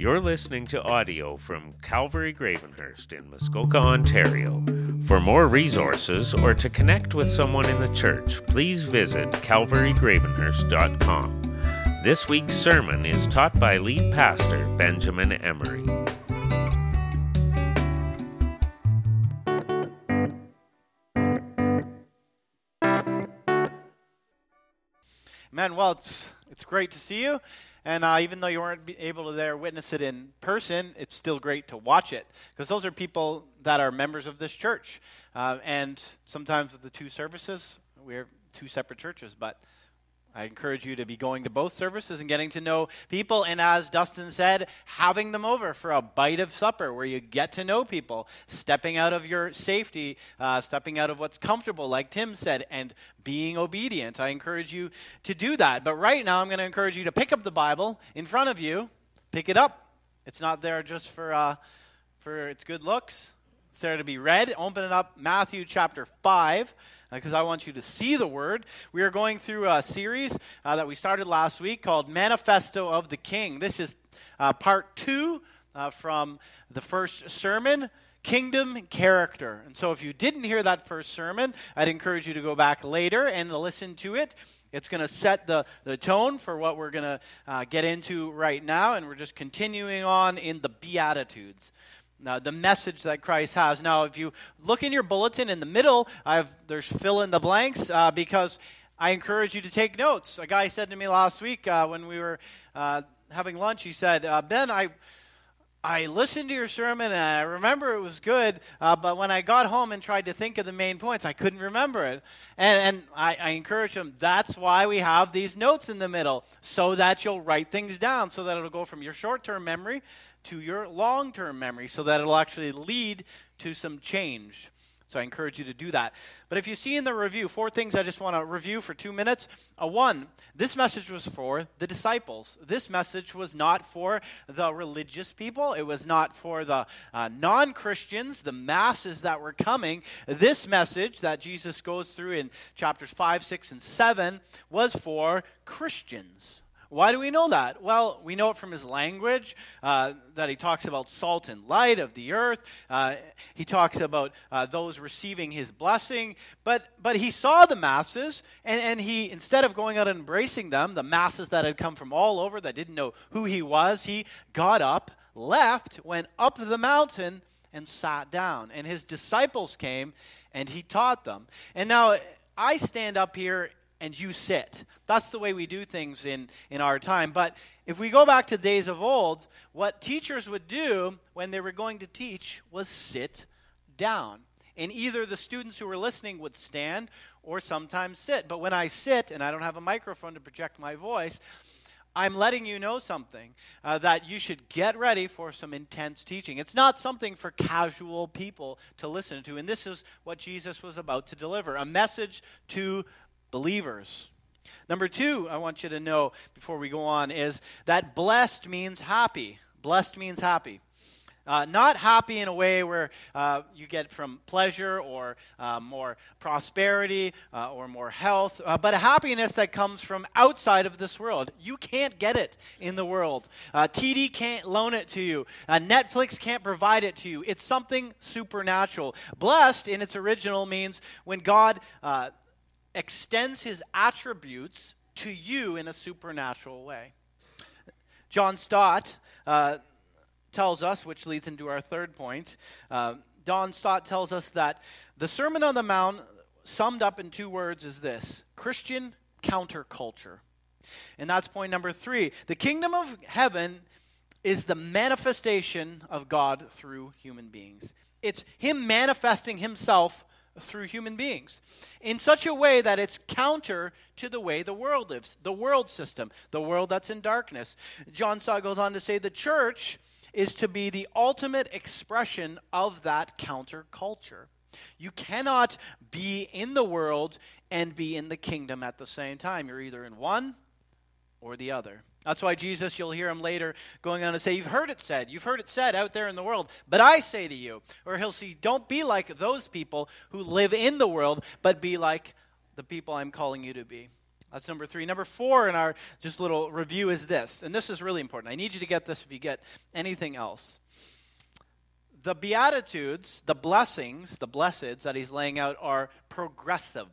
You're listening to audio from Calvary Gravenhurst in Muskoka, Ontario. For more resources or to connect with someone in the church, please visit calvarygravenhurst.com. This week's sermon is taught by lead pastor Benjamin Emery. Man, well, it's it's great to see you, and uh, even though you weren't able to there witness it in person, it's still great to watch it. Because those are people that are members of this church, uh, and sometimes with the two services, we're two separate churches, but I encourage you to be going to both services and getting to know people, and as Dustin said, having them over for a bite of supper where you get to know people, stepping out of your safety, uh, stepping out of what's comfortable, like Tim said, and being obedient. I encourage you to do that. But right now, I'm going to encourage you to pick up the Bible in front of you, pick it up. It's not there just for, uh, for its good looks, it's there to be read. Open it up, Matthew chapter 5 because I want you to see the word. We are going through a series uh, that we started last week called Manifesto of the King. This is uh, part two uh, from the first sermon. Kingdom character. And so, if you didn't hear that first sermon, I'd encourage you to go back later and listen to it. It's going to set the, the tone for what we're going to uh, get into right now, and we're just continuing on in the Beatitudes. Now, the message that Christ has. Now, if you look in your bulletin in the middle, I've, there's fill in the blanks uh, because I encourage you to take notes. A guy said to me last week uh, when we were uh, having lunch, he said, uh, Ben, I. I listened to your sermon and I remember it was good, uh, but when I got home and tried to think of the main points, I couldn't remember it. And, and I, I encourage them, that's why we have these notes in the middle, so that you'll write things down, so that it'll go from your short term memory to your long term memory, so that it'll actually lead to some change. So I encourage you to do that. But if you see in the review, four things I just want to review for two minutes. Uh, one, this message was for the disciples. This message was not for the religious people, it was not for the uh, non Christians, the masses that were coming. This message that Jesus goes through in chapters 5, 6, and 7 was for Christians. Why do we know that? Well, we know it from his language, uh, that he talks about salt and light of the earth. Uh, he talks about uh, those receiving his blessing. But, but he saw the masses, and, and he, instead of going out and embracing them, the masses that had come from all over that didn't know who he was, he got up, left, went up the mountain, and sat down. And his disciples came, and he taught them. And now I stand up here and you sit. That's the way we do things in, in our time. But if we go back to days of old, what teachers would do when they were going to teach was sit down. And either the students who were listening would stand or sometimes sit. But when I sit and I don't have a microphone to project my voice, I'm letting you know something uh, that you should get ready for some intense teaching. It's not something for casual people to listen to. And this is what Jesus was about to deliver a message to believers. Number two, I want you to know before we go on is that blessed means happy. Blessed means happy. Uh, not happy in a way where uh, you get from pleasure or uh, more prosperity uh, or more health, uh, but a happiness that comes from outside of this world. You can't get it in the world. Uh, TD can't loan it to you. Netflix can't provide it to you. It's something supernatural. Blessed in its original means when God extends his attributes to you in a supernatural way. John Stott uh, tells us, which leads into our third point, uh, Stott tells us that the Sermon on the Mount, summed up in two words, is this Christian counterculture. And that's point number three. The kingdom of heaven is the manifestation of God through human beings. It's Him manifesting Himself through human beings in such a way that it's counter to the way the world lives, the world system, the world that's in darkness. John Stott goes on to say the church is to be the ultimate expression of that counterculture. You cannot be in the world and be in the kingdom at the same time. You're either in one or the other. That's why Jesus, you'll hear him later going on to say, You've heard it said, you've heard it said out there in the world, but I say to you. Or he'll say, Don't be like those people who live in the world, but be like the people I'm calling you to be. That's number three. Number four in our just little review is this, and this is really important. I need you to get this if you get anything else. The Beatitudes, the blessings, the blesseds that he's laying out are progressive,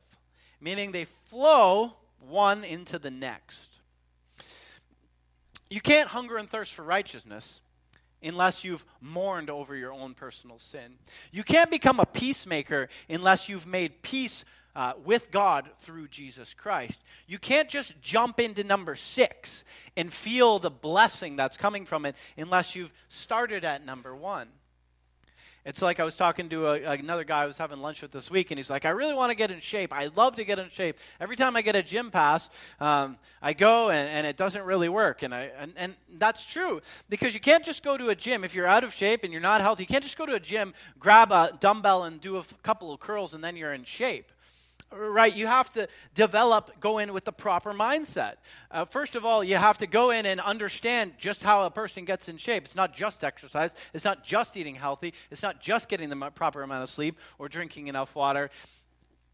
meaning they flow one into the next. You can't hunger and thirst for righteousness unless you've mourned over your own personal sin. You can't become a peacemaker unless you've made peace uh, with God through Jesus Christ. You can't just jump into number six and feel the blessing that's coming from it unless you've started at number one. It's like I was talking to a, another guy I was having lunch with this week, and he's like, I really want to get in shape. I love to get in shape. Every time I get a gym pass, um, I go and, and, it doesn't really work. And, I, and, and that's true because you can't just go to a gym if you're out of shape and you're not healthy. You can't just go to a gym, grab a dumbbell, and do a f- couple of curls, and then you're in shape right? You have to develop, go in with the proper mindset. Uh, first of all, you have to go in and understand just how a person gets in shape. It's not just exercise, it's not just eating healthy, it's not just getting the proper amount of sleep or drinking enough water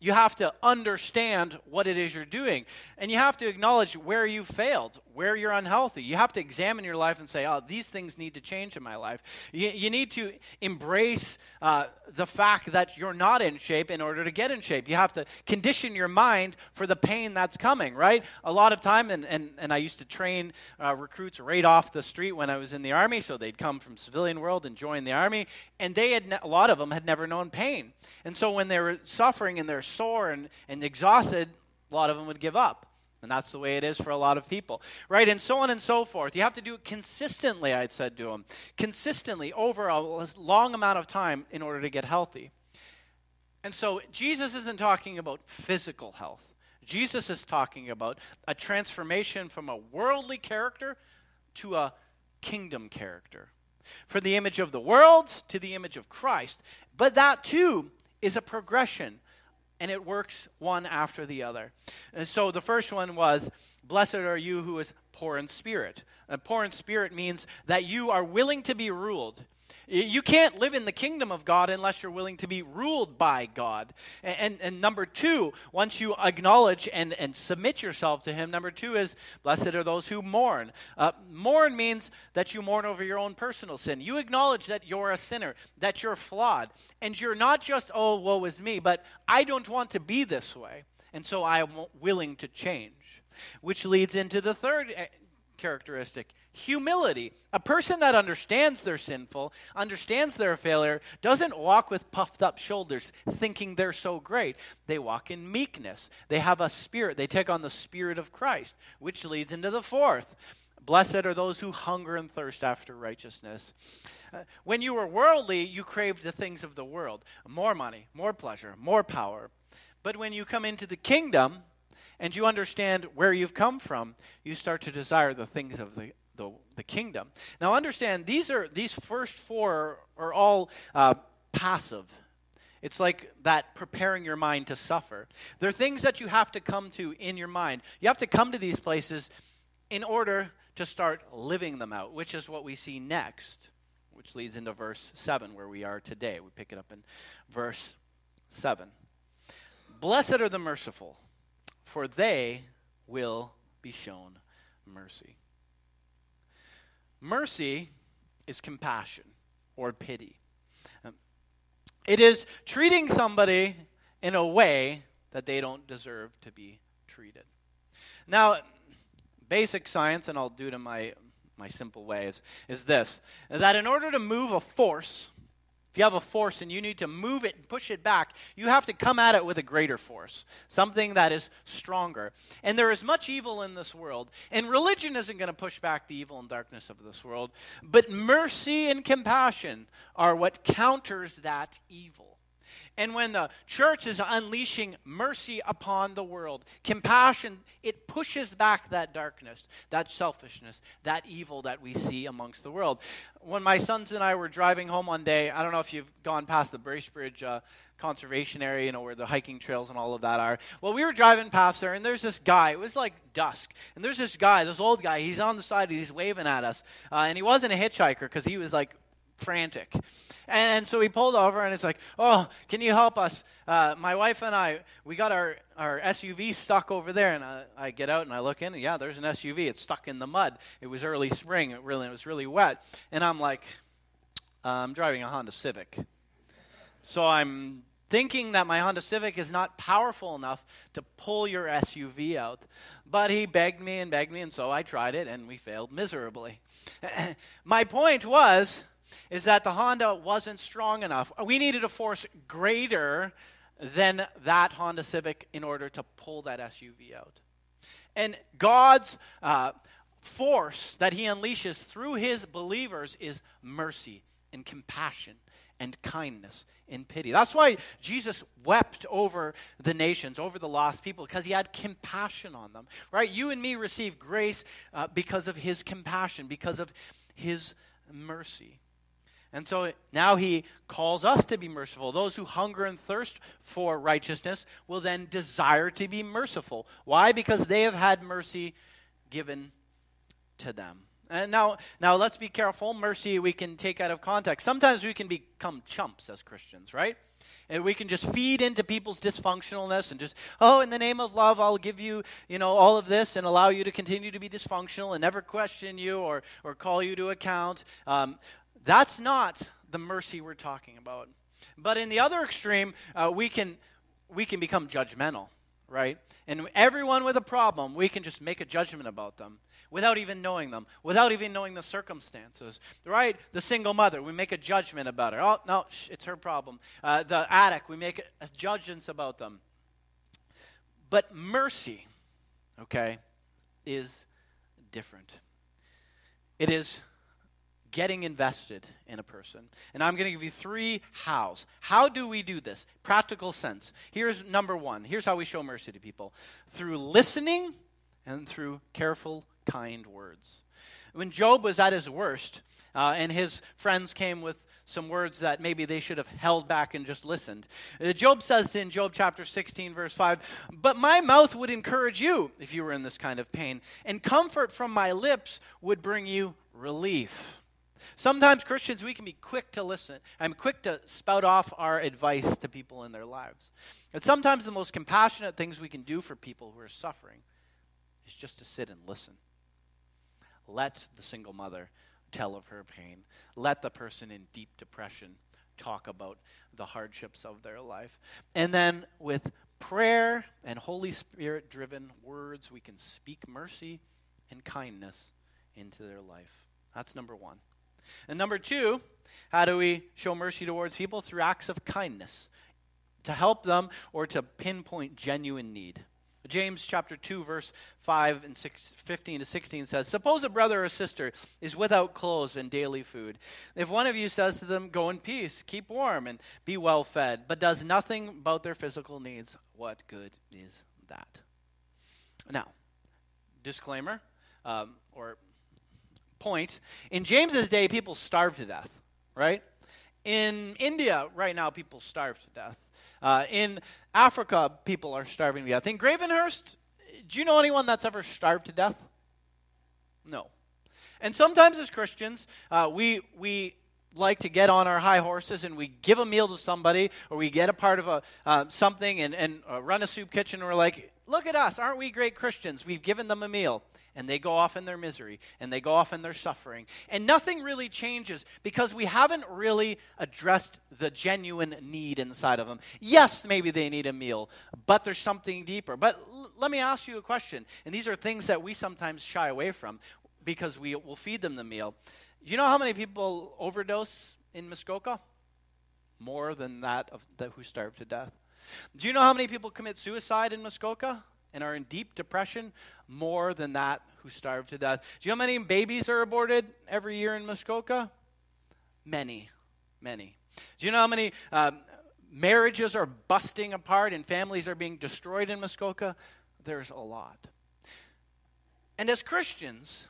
you have to understand what it is you're doing. And you have to acknowledge where you failed, where you're unhealthy. You have to examine your life and say, oh, these things need to change in my life. You, you need to embrace uh, the fact that you're not in shape in order to get in shape. You have to condition your mind for the pain that's coming, right? A lot of time, and, and, and I used to train uh, recruits right off the street when I was in the Army, so they'd come from civilian world and join the Army, and they had, ne- a lot of them had never known pain. And so when they were suffering and they're sore and, and exhausted, a lot of them would give up. And that's the way it is for a lot of people. Right? And so on and so forth. You have to do it consistently, I said to him. Consistently over a long amount of time in order to get healthy. And so Jesus isn't talking about physical health. Jesus is talking about a transformation from a worldly character to a kingdom character. From the image of the world to the image of Christ. But that too is a progression and it works one after the other. And so the first one was, Blessed are you who is poor in spirit. And poor in spirit means that you are willing to be ruled. You can't live in the kingdom of God unless you're willing to be ruled by God. And, and, and, number two, once you acknowledge and, and submit yourself to Him, number two is, blessed are those who mourn. Uh, mourn means that you mourn over your own personal sin. You acknowledge that you're a sinner, that you're flawed. And you're not just, oh, woe is me, but I don't want to be this way. And so I am willing to change. Which leads into the third eh, characteristic humility. A person that understands they're sinful, understands their failure, doesn't walk with puffed up shoulders thinking they're so great. They walk in meekness. They have a spirit. They take on the spirit of Christ, which leads into the fourth. Blessed are those who hunger and thirst after righteousness. Uh, when you were worldly, you craved the things of the world more money, more pleasure, more power. But when you come into the kingdom, and you understand where you've come from, you start to desire the things of the, the, the kingdom. Now, understand these are these first four are all uh, passive. It's like that preparing your mind to suffer. They're things that you have to come to in your mind. You have to come to these places in order to start living them out, which is what we see next, which leads into verse 7, where we are today. We pick it up in verse 7. Blessed are the merciful, for they will be shown mercy. Mercy is compassion or pity. Um, it is treating somebody in a way that they don't deserve to be treated. Now, basic science, and I'll do it in my, my simple ways, is this that in order to move a force, if you have a force and you need to move it and push it back, you have to come at it with a greater force, something that is stronger. And there is much evil in this world, and religion isn't going to push back the evil and darkness of this world, but mercy and compassion are what counters that evil. And when the church is unleashing mercy upon the world, compassion, it pushes back that darkness, that selfishness, that evil that we see amongst the world. When my sons and I were driving home one day, I don't know if you've gone past the Bracebridge uh, conservation area, you know, where the hiking trails and all of that are. Well, we were driving past there, and there's this guy. It was like dusk. And there's this guy, this old guy. He's on the side, he's waving at us. Uh, and he wasn't a hitchhiker because he was like frantic. And, so he pulled over and it's like, oh, can you help us? Uh, my wife and I, we got our, our SUV stuck over there. And I, I, get out and I look in, and yeah, there's an SUV. It's stuck in the mud. It was early spring. It really it was really wet. And I'm like, I'm driving a Honda Civic. So I'm thinking that my Honda Civic is not powerful enough to pull your SUV out. But he begged me and begged me, and so I tried it, and we failed miserably. my point was is that the Honda wasn't strong enough. We needed a force greater than that Honda Civic in order to pull that SUV out. And God's uh, force that He unleashes through His believers is mercy and compassion and kindness and pity. That's why Jesus wept over the nations, over the lost people, because he had compassion on them. Right? You and me receive grace uh, because of his compassion, because of his mercy. And so now he calls us to be merciful. Those who hunger and thirst for righteousness will then desire to be merciful. Why? Because they have had mercy given to them. And now, now let's be careful. Mercy we can take out of context. Sometimes we can become chumps as Christians, right? And we can just feed into people's dysfunctionalness and just, oh, in the name of love, I'll give you, you know, all of this and allow you to continue to be dysfunctional and never question you or, or call you to account. Um, that's not the mercy we're talking about. But in the other extreme, uh, we can we can become judgmental, right? And everyone with a problem, we can just make a judgment about them without even knowing them, without even knowing the circumstances, right? The single mother, we make a judgment about her. Oh, no, it's her problem. Uh, the addict, we make a judgments about them. But mercy, okay, is different. It is getting invested in a person. And I'm going to give you three hows. How do we do this? Practical sense. Here's number one. Here's how we show mercy to people through listening and through careful kind words. When Job was at his worst, uh, and his friends came with some words that maybe they should have held back and just listened. Uh, Job says in Job chapter 16, verse 5, But my mouth would encourage you if you were in this kind of pain, and comfort from my lips would bring you relief. Sometimes Christians, we can be quick to listen. I'm quick to spout off our advice to people in their lives. And sometimes the most compassionate things we can do for people who are suffering is just to sit and listen. Let the single mother tell of her pain. Let the person in deep depression talk about the hardships of their life. And then with prayer and Holy Spirit driven words, we can speak mercy and kindness into their life. That's number one. And number two, how do we show mercy towards people? Through acts of kindness to help them or to pinpoint genuine need. James chapter 2 verse 5 and 6, 15 to 16 says, "Suppose a brother or sister is without clothes and daily food. If one of you says to them, "Go in peace, keep warm and be well fed," but does nothing about their physical needs, what good is that?" Now, disclaimer um, or point, in James's day people starved to death, right? In India right now people starve to death. Uh, in Africa, people are starving to death. In Gravenhurst, do you know anyone that's ever starved to death? No. And sometimes as Christians, uh, we, we like to get on our high horses and we give a meal to somebody or we get a part of a, uh, something and, and uh, run a soup kitchen and we're like, look at us, aren't we great Christians? We've given them a meal and they go off in their misery and they go off in their suffering. And nothing really changes because we haven't really addressed the genuine need inside of them. Yes, maybe they need a meal, but there's something deeper. But l- let me ask you a question, and these are things that we sometimes shy away from because we will feed them the meal. You know how many people overdose in Muskoka? More than that of the, who starve to death. Do you know how many people commit suicide in Muskoka? And are in deep depression more than that who starve to death. Do you know how many babies are aborted every year in Muskoka? Many, many. Do you know how many uh, marriages are busting apart and families are being destroyed in Muskoka? There's a lot. And as Christians,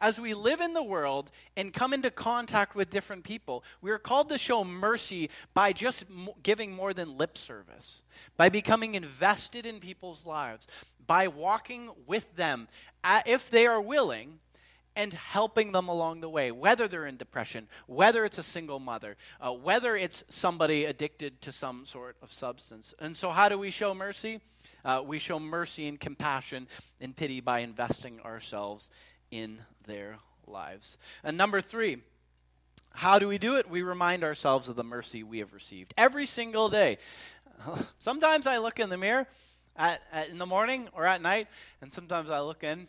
as we live in the world and come into contact with different people, we are called to show mercy by just giving more than lip service, by becoming invested in people's lives, by walking with them, if they are willing, and helping them along the way, whether they're in depression, whether it's a single mother, uh, whether it's somebody addicted to some sort of substance. And so, how do we show mercy? Uh, we show mercy and compassion and pity by investing ourselves in their lives. And number three, how do we do it? We remind ourselves of the mercy we have received every single day. Sometimes I look in the mirror at, at, in the morning or at night, and sometimes I look in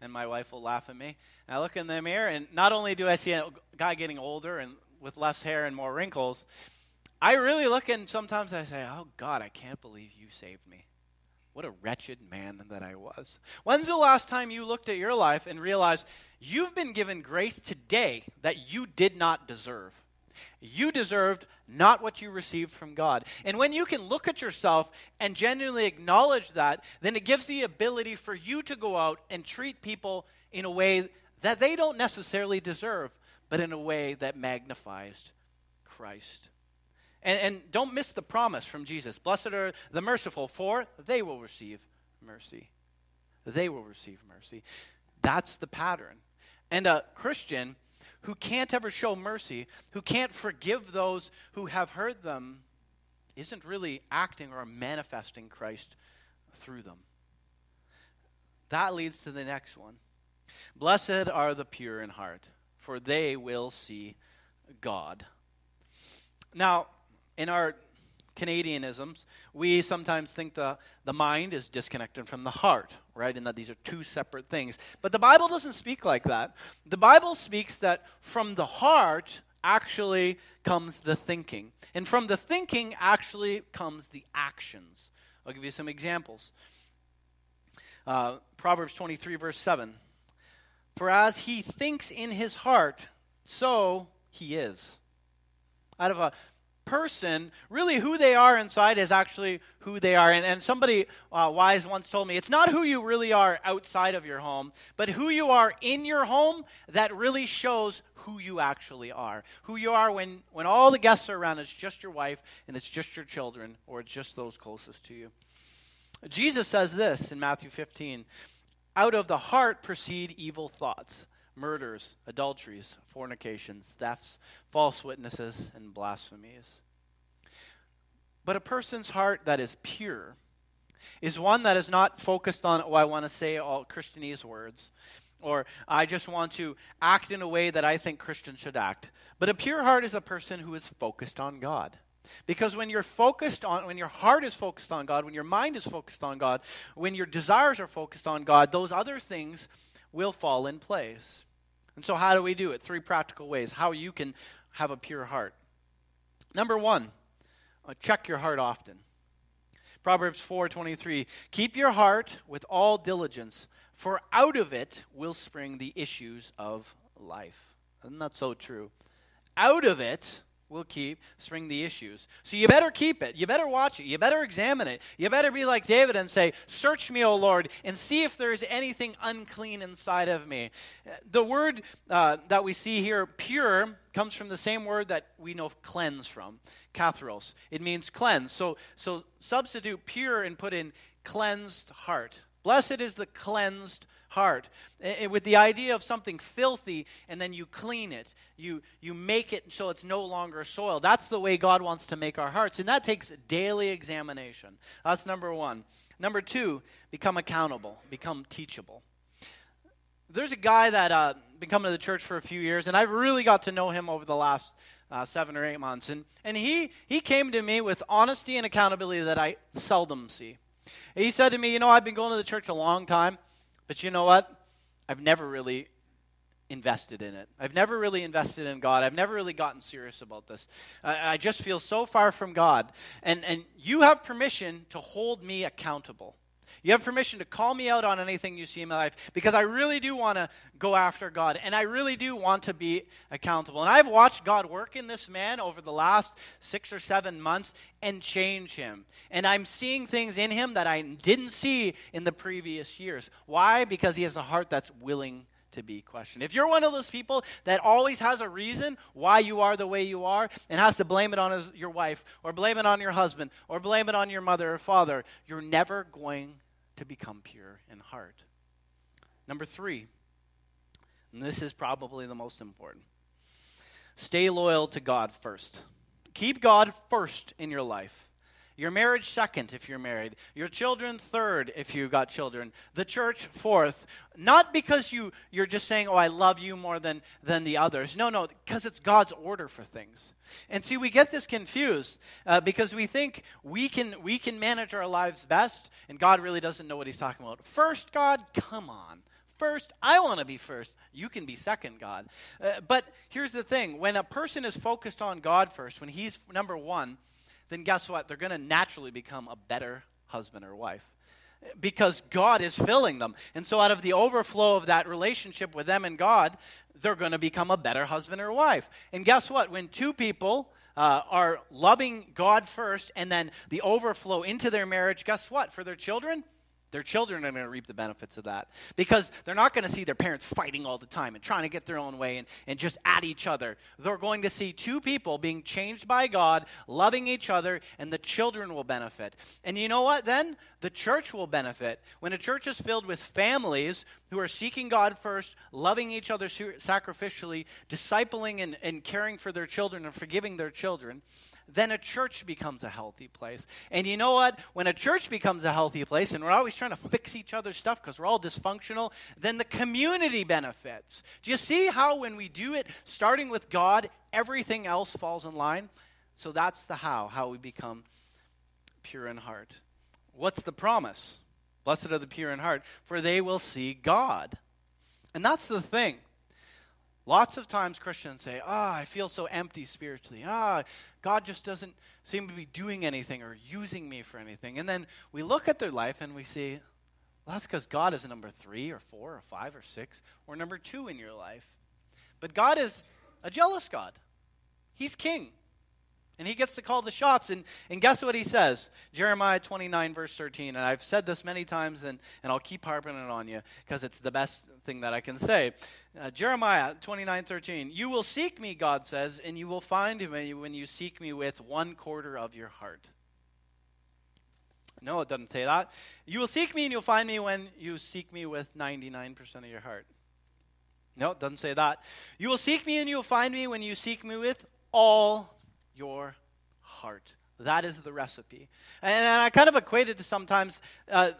and my wife will laugh at me. And I look in the mirror, and not only do I see a guy getting older and with less hair and more wrinkles, I really look and sometimes I say, Oh God, I can't believe you saved me. What a wretched man that I was. When's the last time you looked at your life and realized you've been given grace today that you did not deserve? You deserved not what you received from God. And when you can look at yourself and genuinely acknowledge that, then it gives the ability for you to go out and treat people in a way that they don't necessarily deserve, but in a way that magnifies Christ. And, and don't miss the promise from Jesus Blessed are the merciful, for they will receive mercy. They will receive mercy. That's the pattern. And a Christian who can't ever show mercy, who can't forgive those who have hurt them, isn't really acting or manifesting Christ through them. That leads to the next one. Blessed are the pure in heart, for they will see God. Now, in our Canadianisms, we sometimes think the, the mind is disconnected from the heart, right? And that these are two separate things. But the Bible doesn't speak like that. The Bible speaks that from the heart actually comes the thinking. And from the thinking actually comes the actions. I'll give you some examples. Uh, Proverbs 23, verse 7. For as he thinks in his heart, so he is. Out of a person, really who they are inside is actually who they are. And, and somebody uh, wise once told me it's not who you really are outside of your home, but who you are in your home that really shows who you actually are. Who you are when, when all the guests are around, it's just your wife and it's just your children or it's just those closest to you. Jesus says this in Matthew 15 Out of the heart proceed evil thoughts murders, adulteries, fornications, thefts, false witnesses, and blasphemies. But a person's heart that is pure is one that is not focused on, oh, I want to say all Christianese words, or I just want to act in a way that I think Christians should act. But a pure heart is a person who is focused on God. Because when you're focused on, when your heart is focused on God, when your mind is focused on God, when your desires are focused on God, those other things will fall in place. And so, how do we do it? Three practical ways how you can have a pure heart. Number one, uh, check your heart often. Proverbs 4:23 Keep your heart with all diligence, for out of it will spring the issues of life. Isn't that so true? Out of it will keep spring the issues. So you better keep it. You better watch it. You better examine it. You better be like David and say, Search me, O Lord, and see if there's anything unclean inside of me. The word uh, that we see here, pure, comes from the same word that we know cleanse from, katharos. It means cleanse. So, so substitute pure and put in cleansed heart. Blessed is the cleansed heart. With the idea of something filthy, and then you clean it. You, you make it so it's no longer soil. That's the way God wants to make our hearts. And that takes daily examination. That's number one. Number two, become accountable, become teachable. There's a guy that uh, been coming to the church for a few years, and I've really got to know him over the last uh, seven or eight months. And, and he, he came to me with honesty and accountability that I seldom see. He said to me, You know, I've been going to the church a long time. But you know what? I've never really invested in it. I've never really invested in God. I've never really gotten serious about this. I, I just feel so far from God. And, and you have permission to hold me accountable. You have permission to call me out on anything you see in my life because I really do want to go after God and I really do want to be accountable. And I've watched God work in this man over the last six or seven months and change him. And I'm seeing things in him that I didn't see in the previous years. Why? Because he has a heart that's willing to be questioned. If you're one of those people that always has a reason why you are the way you are and has to blame it on his, your wife or blame it on your husband or blame it on your mother or father, you're never going to become pure in heart. Number three, And this is probably the most important. Stay loyal to God first. Keep God first in your life. Your marriage second if you're married. Your children third if you've got children. The church fourth. Not because you, you're just saying, oh, I love you more than, than the others. No, no, because it's God's order for things. And see, we get this confused uh, because we think we can, we can manage our lives best, and God really doesn't know what he's talking about. First, God, come on. First, I want to be first. You can be second, God. Uh, but here's the thing when a person is focused on God first, when he's number one, then guess what? They're going to naturally become a better husband or wife because God is filling them. And so, out of the overflow of that relationship with them and God, they're going to become a better husband or wife. And guess what? When two people uh, are loving God first and then the overflow into their marriage, guess what? For their children, their children are going to reap the benefits of that because they're not going to see their parents fighting all the time and trying to get their own way and, and just at each other. They're going to see two people being changed by God, loving each other, and the children will benefit. And you know what then? The church will benefit. When a church is filled with families who are seeking God first, loving each other sacrificially, discipling and, and caring for their children and forgiving their children, then a church becomes a healthy place. And you know what? When a church becomes a healthy place, and we're always trying to fix each other's stuff because we're all dysfunctional, then the community benefits. Do you see how when we do it, starting with God, everything else falls in line? So that's the how, how we become pure in heart. What's the promise? Blessed are the pure in heart, for they will see God. And that's the thing. Lots of times Christians say, Ah, oh, I feel so empty spiritually. Ah, God just doesn't seem to be doing anything or using me for anything. And then we look at their life and we see, well, that's because God is number three or four or five or six or number two in your life. But God is a jealous God, He's king. And he gets to call the shots. And, and guess what he says? Jeremiah 29, verse 13. And I've said this many times, and, and I'll keep harping it on you because it's the best thing that I can say. Uh, Jeremiah 29, 13. You will seek me, God says, and you will find me when you seek me with one quarter of your heart. No, it doesn't say that. You will seek me and you'll find me when you seek me with 99% of your heart. No, it doesn't say that. You will seek me and you will find me when you seek me with all your heart. That is the recipe. And, and I kind of equate it to sometimes. Uh,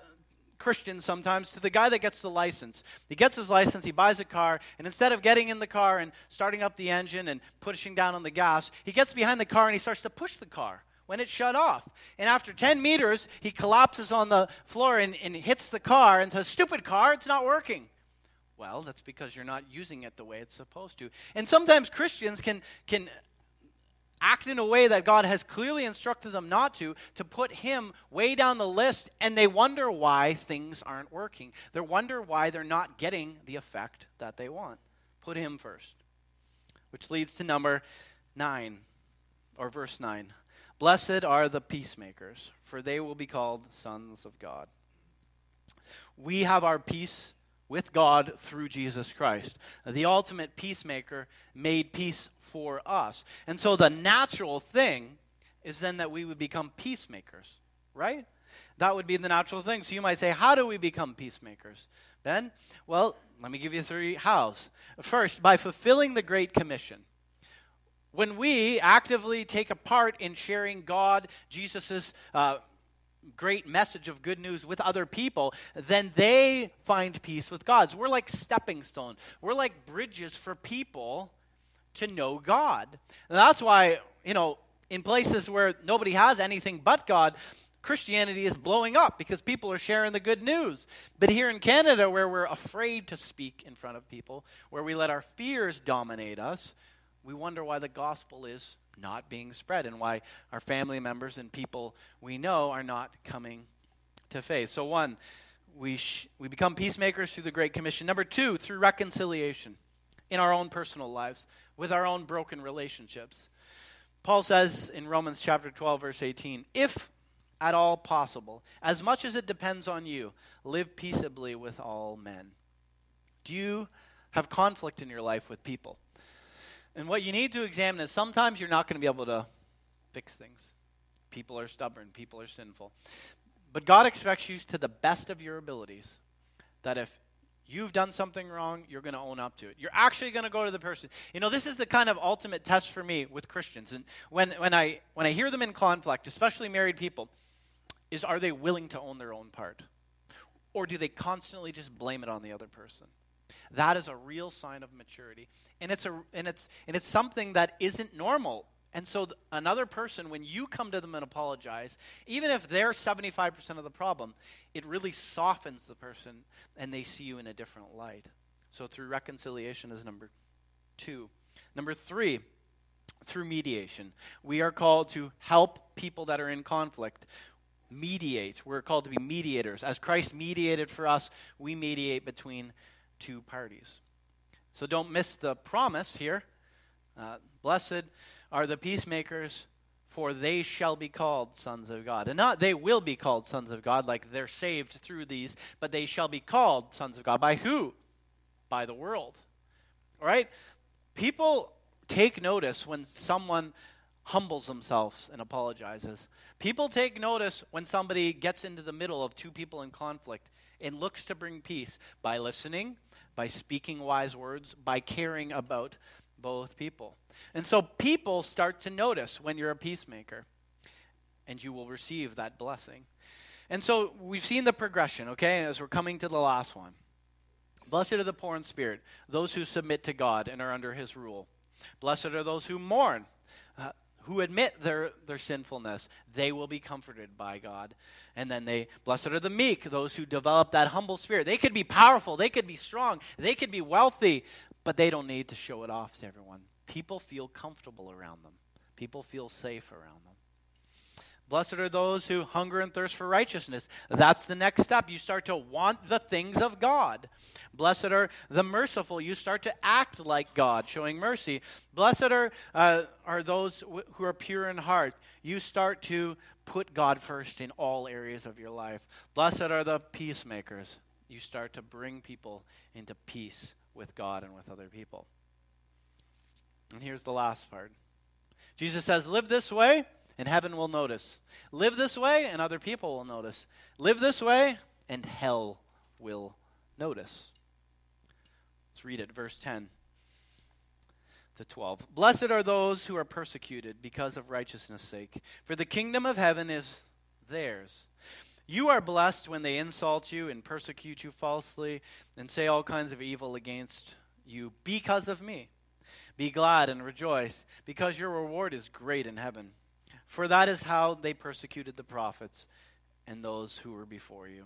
Christians sometimes to the guy that gets the license. He gets his license, he buys a car, and instead of getting in the car and starting up the engine and pushing down on the gas, he gets behind the car and he starts to push the car when it shut off. And after 10 meters, he collapses on the floor and, and hits the car and says, Stupid car, it's not working. Well, that's because you're not using it the way it's supposed to. And sometimes Christians can, can act in a way that God has clearly instructed them not to, to put Him way down the list, and they wonder why things aren't working. They wonder why they're not getting the effect that they want. Put Him first. Which leads to number nine, or verse nine. Blessed are the peacemakers, for they will be called sons of God. We have our peace with God through Jesus Christ. The ultimate peacemaker made peace for us. And so the natural thing is then that we would become peacemakers, right? That would be the natural thing. So you might say, how do we become peacemakers? Ben, well, let me give you three hows. First, by fulfilling the Great Commission. When we actively take a part in sharing God, Jesus' uh, great message of good news with other people, then they find peace with God. So we're like stepping stones. We're like bridges for people to know God. And that's why, you know, in places where nobody has anything but God, Christianity is blowing up because people are sharing the good news. But here in Canada, where we're afraid to speak in front of people, where we let our fears dominate us, we wonder why the gospel is not being spread and why our family members and people we know are not coming to faith. So, one, we, sh- we become peacemakers through the Great Commission. Number two, through reconciliation in our own personal lives with our own broken relationships. Paul says in Romans chapter 12, verse 18, if at all possible, as much as it depends on you, live peaceably with all men. Do you have conflict in your life with people? And what you need to examine is sometimes you're not going to be able to fix things. People are stubborn, people are sinful. But God expects you to the best of your abilities that if You've done something wrong, you're going to own up to it. You're actually going to go to the person. You know, this is the kind of ultimate test for me with Christians. And when, when, I, when I hear them in conflict, especially married people, is are they willing to own their own part? Or do they constantly just blame it on the other person? That is a real sign of maturity. And it's, a, and it's, and it's something that isn't normal and so, th- another person, when you come to them and apologize, even if they're 75% of the problem, it really softens the person and they see you in a different light. So, through reconciliation is number two. Number three, through mediation. We are called to help people that are in conflict mediate. We're called to be mediators. As Christ mediated for us, we mediate between two parties. So, don't miss the promise here. Uh, blessed are the peacemakers, for they shall be called sons of God. And not they will be called sons of God, like they're saved through these, but they shall be called sons of God. By who? By the world. All right? People take notice when someone humbles themselves and apologizes. People take notice when somebody gets into the middle of two people in conflict and looks to bring peace by listening, by speaking wise words, by caring about both people. And so people start to notice when you're a peacemaker, and you will receive that blessing. And so we've seen the progression, okay, as we're coming to the last one. Blessed are the poor in spirit, those who submit to God and are under his rule. Blessed are those who mourn, uh, who admit their, their sinfulness. They will be comforted by God. And then they, blessed are the meek, those who develop that humble spirit. They could be powerful, they could be strong, they could be wealthy, but they don't need to show it off to everyone. People feel comfortable around them, people feel safe around them. Blessed are those who hunger and thirst for righteousness. That's the next step. You start to want the things of God. Blessed are the merciful. You start to act like God, showing mercy. Blessed are, uh, are those w- who are pure in heart. You start to put God first in all areas of your life. Blessed are the peacemakers. You start to bring people into peace with God and with other people. And here's the last part Jesus says, Live this way, and heaven will notice. Live this way, and other people will notice. Live this way, and hell will notice. Let's read it, verse 10 to 12. Blessed are those who are persecuted because of righteousness' sake, for the kingdom of heaven is theirs. You are blessed when they insult you and persecute you falsely and say all kinds of evil against you because of me. Be glad and rejoice, because your reward is great in heaven. For that is how they persecuted the prophets and those who were before you.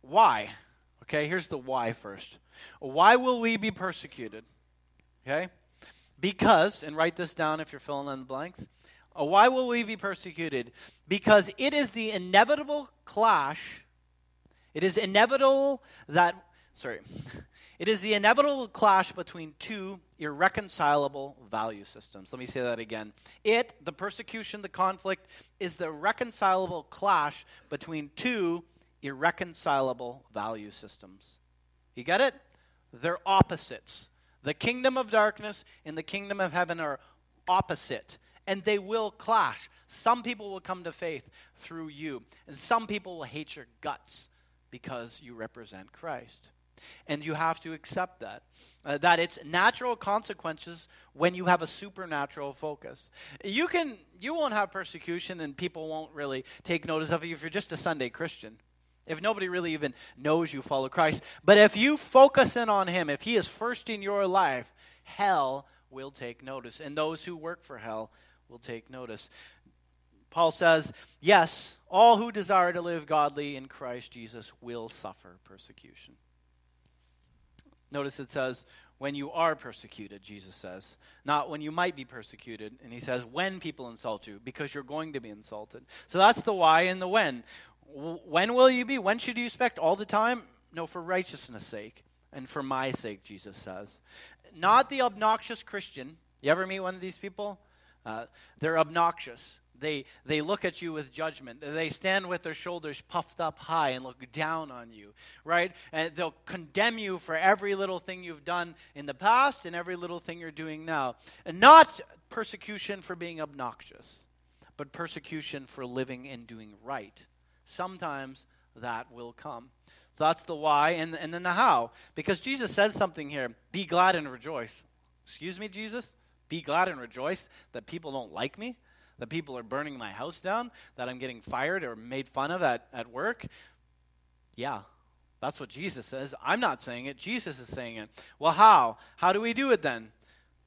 Why? Okay, here's the why first. Why will we be persecuted? Okay? Because, and write this down if you're filling in the blanks. Why will we be persecuted? Because it is the inevitable clash. It is inevitable that, sorry, it is the inevitable clash between two irreconcilable value systems. Let me say that again. It, the persecution, the conflict, is the reconcilable clash between two irreconcilable value systems. You get it? They're opposites. The kingdom of darkness and the kingdom of heaven are opposite and they will clash. Some people will come to faith through you, and some people will hate your guts because you represent Christ. And you have to accept that. Uh, that it's natural consequences when you have a supernatural focus. You can you won't have persecution and people won't really take notice of you if you're just a Sunday Christian. If nobody really even knows you follow Christ. But if you focus in on him, if he is first in your life, hell will take notice. And those who work for hell will take notice. Paul says, Yes, all who desire to live godly in Christ Jesus will suffer persecution. Notice it says, when you are persecuted, Jesus says. Not when you might be persecuted. And he says, when people insult you, because you're going to be insulted. So that's the why and the when. When will you be? When should you expect? All the time? No, for righteousness' sake and for my sake, Jesus says. Not the obnoxious Christian. You ever meet one of these people? Uh, they're obnoxious. They, they look at you with judgment. They stand with their shoulders puffed up high and look down on you, right? And they'll condemn you for every little thing you've done in the past and every little thing you're doing now. And not persecution for being obnoxious, but persecution for living and doing right. Sometimes that will come. So that's the why, and, and then the how. Because Jesus says something here be glad and rejoice. Excuse me, Jesus? Be glad and rejoice that people don't like me, that people are burning my house down, that I'm getting fired or made fun of at, at work. Yeah, that's what Jesus says. I'm not saying it, Jesus is saying it. Well, how? How do we do it then?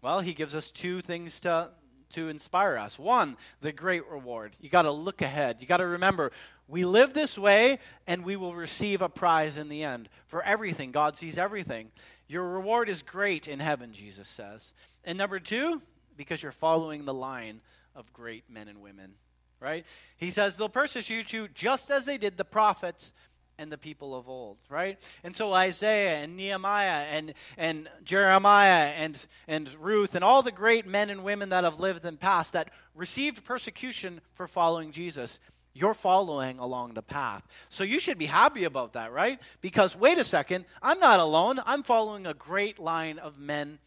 Well, he gives us two things to, to inspire us. One, the great reward. You got to look ahead. You got to remember we live this way and we will receive a prize in the end for everything. God sees everything. Your reward is great in heaven, Jesus says. And number two, because you're following the line of great men and women, right? He says they'll persecute you just as they did the prophets and the people of old, right? And so Isaiah and Nehemiah and, and Jeremiah and, and Ruth and all the great men and women that have lived in past that received persecution for following Jesus, you're following along the path. So you should be happy about that, right? Because wait a second, I'm not alone. I'm following a great line of men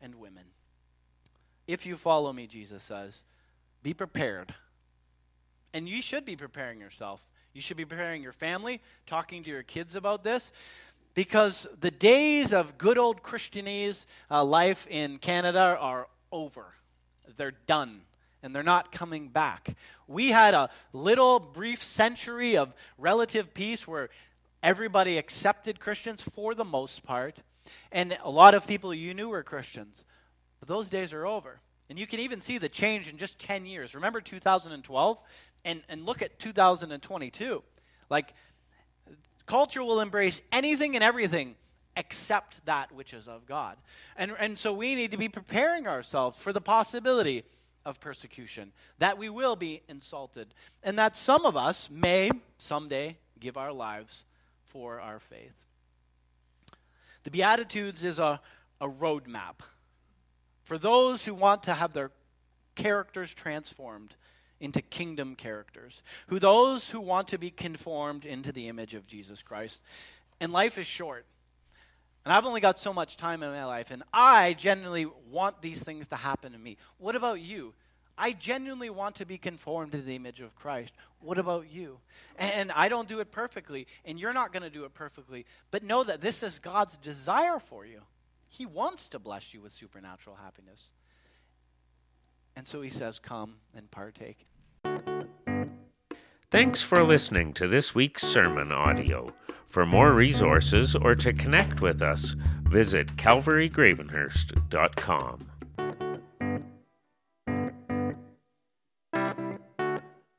and women. If you follow me, Jesus says, be prepared. And you should be preparing yourself you should be preparing your family, talking to your kids about this, because the days of good old Christianese uh, life in Canada are over. They're done, and they're not coming back. We had a little brief century of relative peace where everybody accepted Christians for the most part, and a lot of people you knew were Christians. But those days are over. And you can even see the change in just 10 years. Remember 2012? and, and look at 2022. Like, culture will embrace anything and everything except that which is of God. And, and so we need to be preparing ourselves for the possibility of persecution, that we will be insulted, and that some of us may someday give our lives for our faith. The Beatitudes is a, a roadmap for those who want to have their characters transformed into kingdom characters, who those who want to be conformed into the image of Jesus Christ. And life is short. And I've only got so much time in my life, and I genuinely want these things to happen to me. What about you? I genuinely want to be conformed to the image of Christ. What about you? And I don't do it perfectly, and you're not going to do it perfectly, but know that this is God's desire for you. He wants to bless you with supernatural happiness. And so he says, Come and partake. Thanks for listening to this week's sermon audio. For more resources or to connect with us, visit calvarygravenhurst.com.